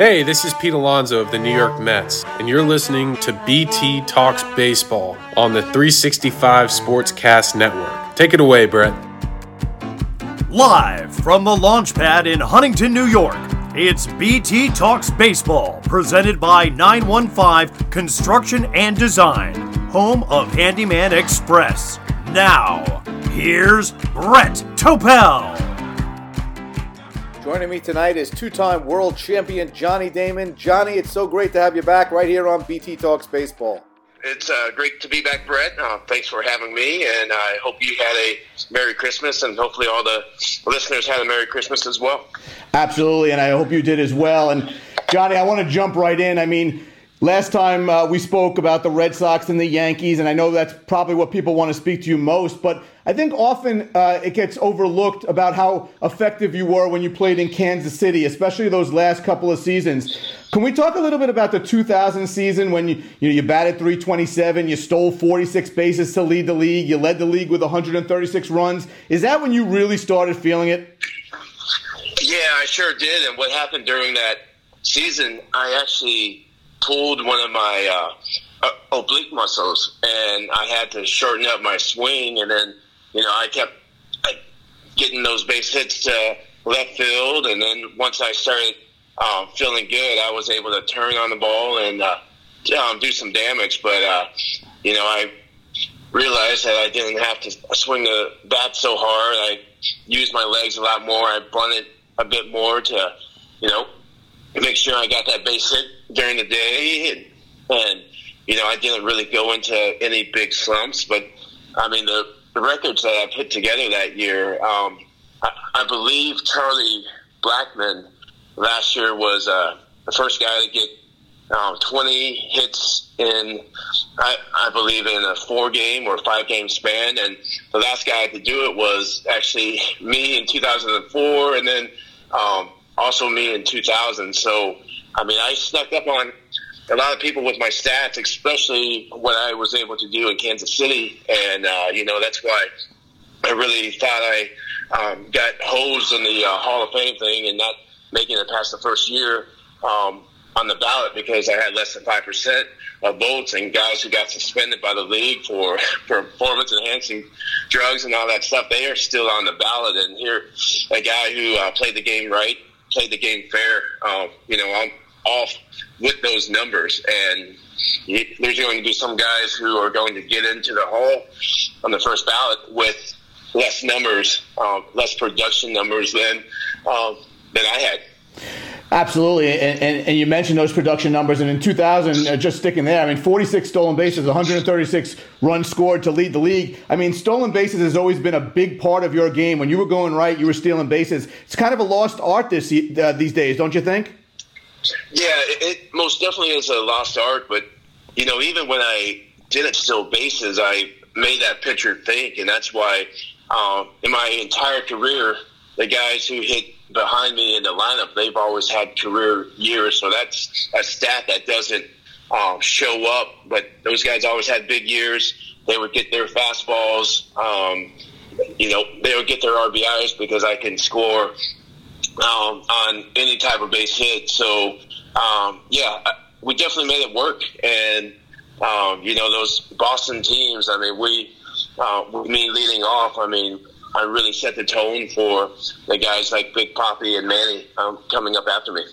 Hey, this is Pete Alonso of the New York Mets, and you're listening to BT Talks Baseball on the 365 Sportscast Network. Take it away, Brett. Live from the launch pad in Huntington, New York, it's BT Talks Baseball, presented by 915 Construction and Design, home of Handyman Express. Now, here's Brett Topel. Joining me tonight is two time world champion Johnny Damon. Johnny, it's so great to have you back right here on BT Talks Baseball. It's uh, great to be back, Brett. Uh, thanks for having me, and I hope you had a Merry Christmas, and hopefully all the listeners had a Merry Christmas as well. Absolutely, and I hope you did as well. And Johnny, I want to jump right in. I mean, Last time uh, we spoke about the Red Sox and the Yankees, and I know that's probably what people want to speak to you most, but I think often uh, it gets overlooked about how effective you were when you played in Kansas City, especially those last couple of seasons. Can we talk a little bit about the 2000 season when you, you, know, you batted 327, you stole 46 bases to lead the league, you led the league with 136 runs? Is that when you really started feeling it? Yeah, I sure did. And what happened during that season, I actually pulled one of my uh, uh, oblique muscles, and I had to shorten up my swing. And then, you know, I kept getting those base hits to left field. And then once I started um, feeling good, I was able to turn on the ball and uh, um, do some damage. But uh, you know, I realized that I didn't have to swing the bat so hard. I used my legs a lot more. I bunted a bit more to, you know, make sure I got that base hit during the day, and, and you know I didn't really go into any big slumps. But I mean the, the records that I put together that year, um, I, I believe Charlie Blackmon last year was uh, the first guy to get um, 20 hits in, I, I believe, in a four game or five game span. And the last guy to do it was actually me in 2004, and then um, also me in 2000. So I mean, I snuck up on a lot of people with my stats, especially what I was able to do in Kansas City, and uh, you know that's why I really thought I um, got hosed in the uh, Hall of Fame thing and not making it past the first year um, on the ballot because I had less than five percent of votes, and guys who got suspended by the league for, for performance enhancing drugs and all that stuff, they are still on the ballot. And here, a guy who uh, played the game right, played the game fair. Um, you know, I'm off with those numbers. And there's going to be some guys who are going to get into the hall on the first ballot with less numbers, um, less production numbers than um, than I had. Absolutely, and, and, and, you mentioned those production numbers, and in 2000, uh, just sticking there, I mean, 46 stolen bases, 136 runs scored to lead the league. I mean, stolen bases has always been a big part of your game. When you were going right, you were stealing bases. It's kind of a lost art this uh, these days, don't you think? Yeah, it, it most definitely is a lost art. But you know, even when I didn't steal bases, I made that pitcher think, and that's why um, in my entire career, the guys who hit behind me in the lineup, they've always had career years. So that's a stat that doesn't um, show up. But those guys always had big years. They would get their fastballs. Um, you know, they would get their RBIs because I can score um, on any type of base hit. So, um, yeah, we definitely made it work. And, um, you know, those Boston teams, I mean, we, uh, with me leading off, I mean, I really set the tone for the guys like Big Papi and Manny um, coming up after me.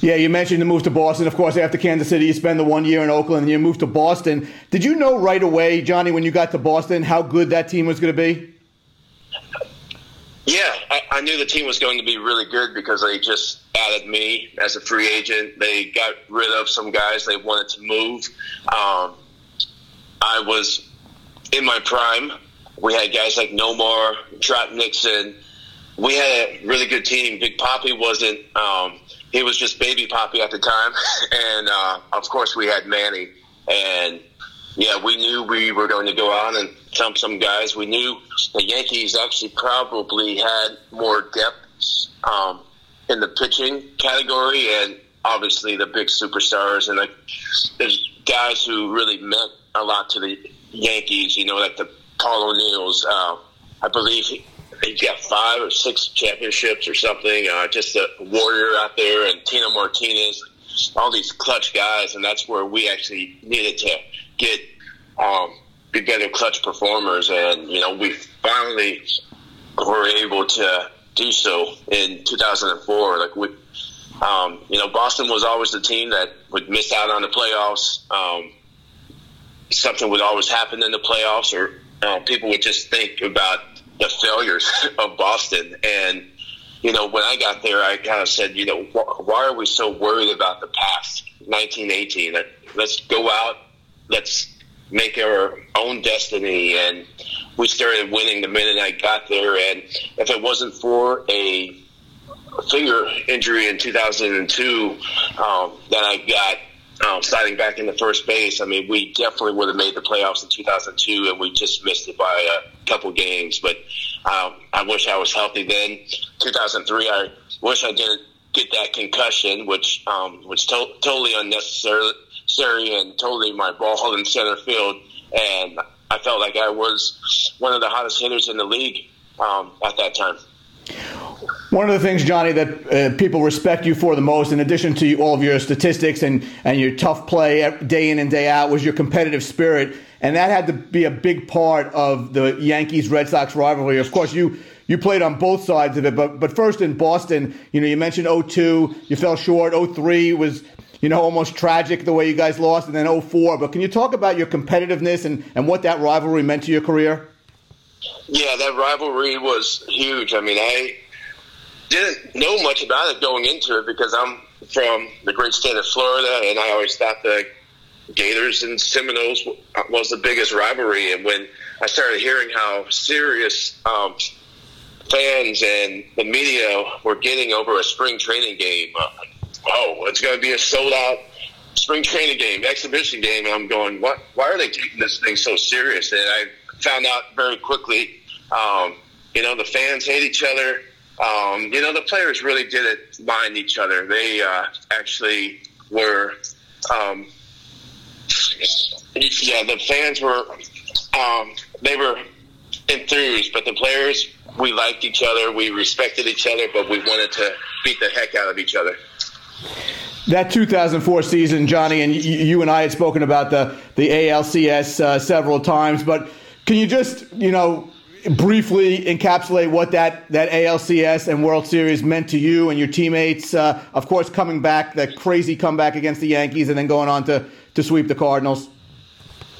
Yeah, you mentioned the move to Boston. Of course, after Kansas City, you spend the one year in Oakland and you move to Boston. Did you know right away, Johnny, when you got to Boston, how good that team was going to be? Yeah, I, I, knew the team was going to be really good because they just added me as a free agent. They got rid of some guys they wanted to move. Um, I was in my prime. We had guys like Nomar, Trot Nixon. We had a really good team. Big Papi wasn't. Um, he was just baby Papi at the time, and uh, of course we had Manny. And yeah, we knew we were going to go on and thump some guys. We knew the Yankees actually probably had more depth um, in the pitching category, and obviously the big superstars and the, there's guys who really meant a lot to the Yankees. You know, like the Paul O'Neills. Uh, I believe he's got five or six championships or something. Uh, just a warrior out there, and Tino Martinez, all these clutch guys, and that's where we actually needed to get um, be better clutch performers, and you know we finally were able to do so in 2004. Like we, um, you know, Boston was always the team that would miss out on the playoffs. Um, something would always happen in the playoffs, or uh, people would just think about the failures of Boston. And you know, when I got there, I kind of said, you know, wh- why are we so worried about the past 1918? Let's go out, let's make our own destiny. And we started winning the minute I got there. And if it wasn't for a finger injury in 2002 um, that I got um, sliding back into first base, I mean, we definitely would have made the playoffs in 2002, and we just missed it by a couple games. But um, I wish I was healthy then. 2003, I wish I didn't get that concussion, which um, was to- totally unnecessary and totally my ball in center field. And I felt like I was one of the hottest hitters in the league um, at that time. One of the things, Johnny, that uh, people respect you for the most, in addition to all of your statistics and, and your tough play day in and day out, was your competitive spirit. And that had to be a big part of the Yankees Red Sox rivalry. Of course, you you played on both sides of it, but but first in Boston, you know, you mentioned 02, you fell short. 03 was you know, almost tragic the way you guys lost, and then 04. But can you talk about your competitiveness and, and what that rivalry meant to your career? Yeah, that rivalry was huge. I mean, I didn't know much about it going into it because I'm from the great state of Florida, and I always thought the Gators and Seminoles was the biggest rivalry. And when I started hearing how serious um, fans and the media were getting over a spring training game, uh, oh, it's going to be a sold out spring training game, exhibition game. And I'm going, what? Why are they taking this thing so serious? And I found out very quickly, um, you know, the fans hate each other. Um, you know, the players really didn't mind each other. They uh, actually were, um, yeah, the fans were, um, they were enthused, but the players, we liked each other, we respected each other, but we wanted to beat the heck out of each other. That 2004 season, Johnny, and you and I had spoken about the the ALCS uh, several times, but can you just, you know, briefly encapsulate what that, that ALCS and World Series meant to you and your teammates? Uh, of course, coming back, that crazy comeback against the Yankees, and then going on to, to sweep the Cardinals.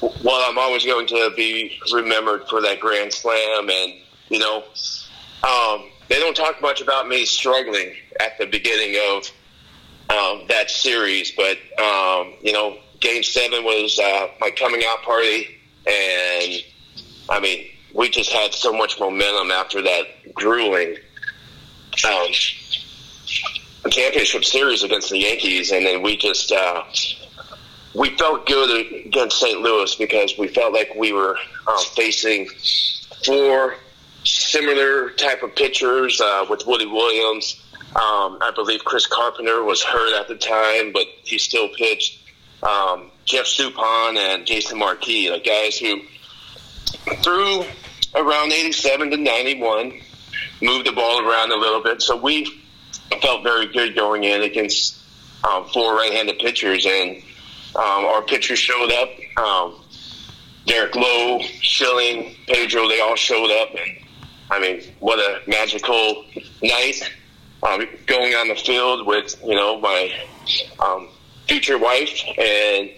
Well, I'm always going to be remembered for that grand slam, and you know, um, they don't talk much about me struggling at the beginning of um, that series. But um, you know, Game Seven was uh, my coming out party, and I mean, we just had so much momentum after that grueling um, championship series against the Yankees, and then we just uh, we felt good against St. Louis because we felt like we were uh, facing four similar type of pitchers uh, with Woody Williams um, I believe Chris Carpenter was hurt at the time, but he still pitched. Um, Jeff Suppan and Jason Marquis, like guys who threw around 87 to 91, moved the ball around a little bit. So we felt very good going in against um, four right-handed pitchers, and um, our pitchers showed up. Um, Derek Lowe, Schilling, Pedro, they all showed up, and I mean, what a magical night um, going on the field with you know my um, future wife and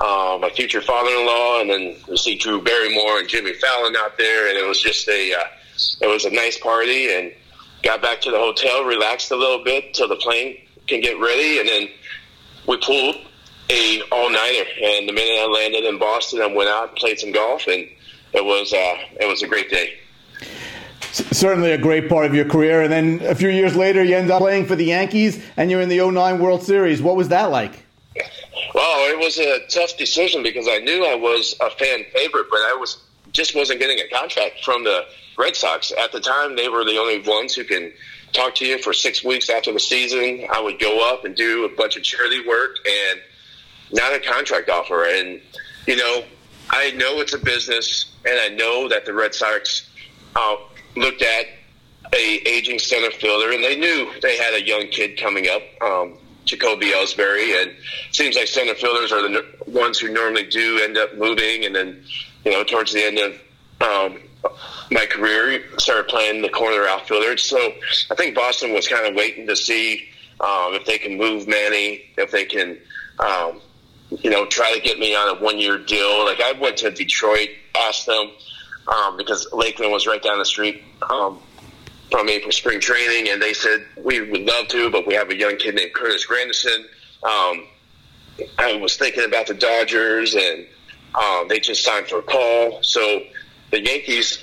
uh, my future father-in-law, and then to see Drew Barrymore and Jimmy Fallon out there, and it was just a uh, it was a nice party, and got back to the hotel, relaxed a little bit till the plane can get ready, and then we pulled a all nighter. And the minute I landed in Boston, I went out and played some golf, and it was uh, it was a great day certainly a great part of your career. And then a few years later, you end up playing for the Yankees, and you're in the 09 World Series. What was that like? Well, it was a tough decision because I knew I was a fan favorite, but I was just wasn't getting a contract from the Red Sox at the time. They were the only ones who can talk to you for six weeks after the season. I would go up and do a bunch of charity work and not a contract offer. And you know, I know it's a business, and I know that the Red Sox uh, looked at a aging center fielder, and they knew they had a young kid coming up, um, Jacoby Ellsbury, and seems like center fielders are the ones who normally do end up moving, and then you know towards the end of um, my career, started playing the corner outfielder. So I think Boston was kind of waiting to see um, if they can move Manny, if they can. Um, you know, try to get me on a one-year deal. Like I went to Detroit, asked them um, because Lakeland was right down the street um, from for spring training, and they said we would love to, but we have a young kid named Curtis Granderson. Um, I was thinking about the Dodgers, and um, they just signed Furcal. So the Yankees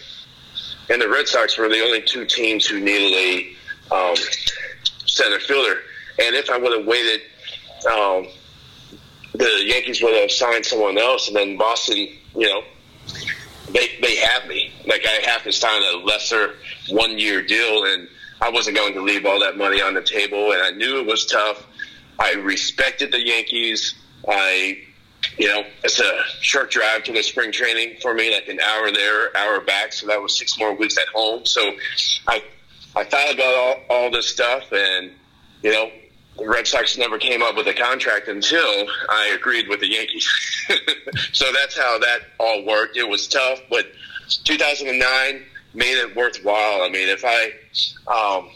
and the Red Sox were the only two teams who needed a um, center fielder. And if I would have waited, um, the Yankees would have signed someone else, and then Boston, you know, they they have me. Like I have to sign a lesser one year deal, and I wasn't going to leave all that money on the table. And I knew it was tough. I respected the Yankees. I, you know, it's a short drive to the spring training for me, like an hour there, hour back. So that was six more weeks at home. So I I thought about all, all this stuff, and you know, the Red Sox never came up with a contract until I agreed with the Yankees. so that's how that all worked. It was tough, but 2009 made it worthwhile. I mean, if I, um,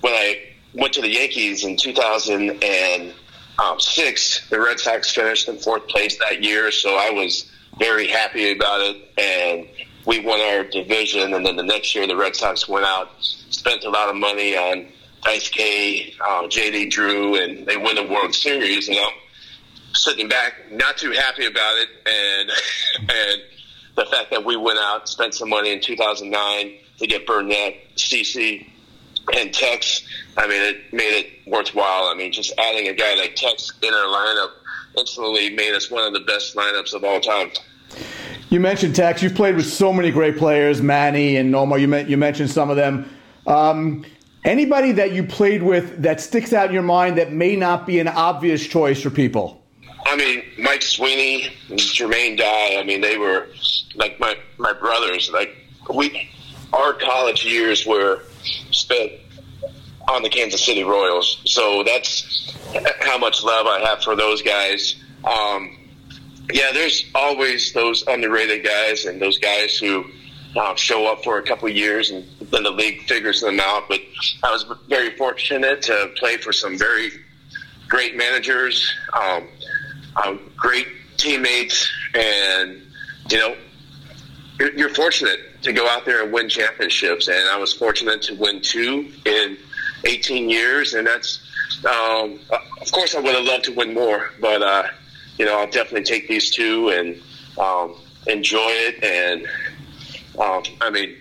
when I went to the Yankees in 2006, the Red Sox finished in fourth place that year, so I was very happy about it. And we won our division, and then the next year the Red Sox went out, spent a lot of money on Dice K, uh, JD Drew, and they win the World Series. And I'm sitting back, not too happy about it, and and the fact that we went out, spent some money in 2009 to get Burnett, CC, and Tex. I mean, it made it worthwhile. I mean, just adding a guy like Tex in our lineup instantly made us one of the best lineups of all time. You mentioned Tex. You've played with so many great players, Manny and Nomar. You, you mentioned some of them. Um, Anybody that you played with that sticks out in your mind that may not be an obvious choice for people? I mean, Mike Sweeney, Jermaine Dye. I mean, they were like my my brothers. Like we, our college years were spent on the Kansas City Royals. So that's how much love I have for those guys. Um, yeah, there's always those underrated guys and those guys who uh, show up for a couple years and then the league figures them out. But I was very fortunate to play for some very great managers, um, uh, great teammates, and you know, you're, you're fortunate to go out there and win championships. And I was fortunate to win two in 18 years, and that's um, of course I would have loved to win more, but uh, you know I'll definitely take these two and um, enjoy it and um, I mean,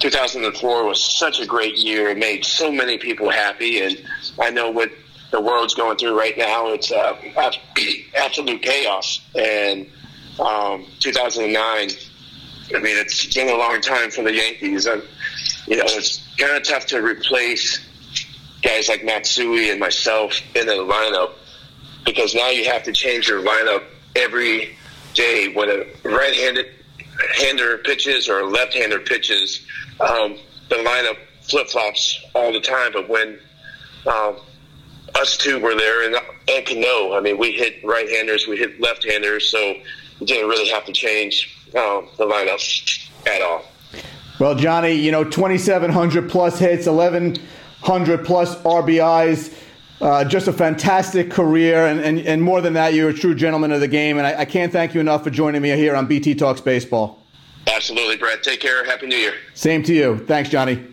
2004 was such a great year. It made so many people happy, and I know what the world's going through right now. It's uh, absolute chaos. And um, 2009, I mean, it's been a long time for the Yankees. And, you know, it's kind of tough to replace guys like Matsui and myself in the lineup because now you have to change your lineup every day when a right-handed hander pitches or left hander pitches, um, the lineup flip flops all the time. But when um, us two were there, and, and Cano, I mean, we hit right handers, we hit left handers, so we didn't really have to change um, the lineup at all. Well, Johnny, you know, 2,700 plus hits, 1,100 plus RBIs. Uh, just a fantastic career, and, and, and more than that, you're a true gentleman of the game. And I, I can't thank you enough for joining me here on BT Talks Baseball. Absolutely, Brett. Take care. Happy New Year. Same to you. Thanks, Johnny.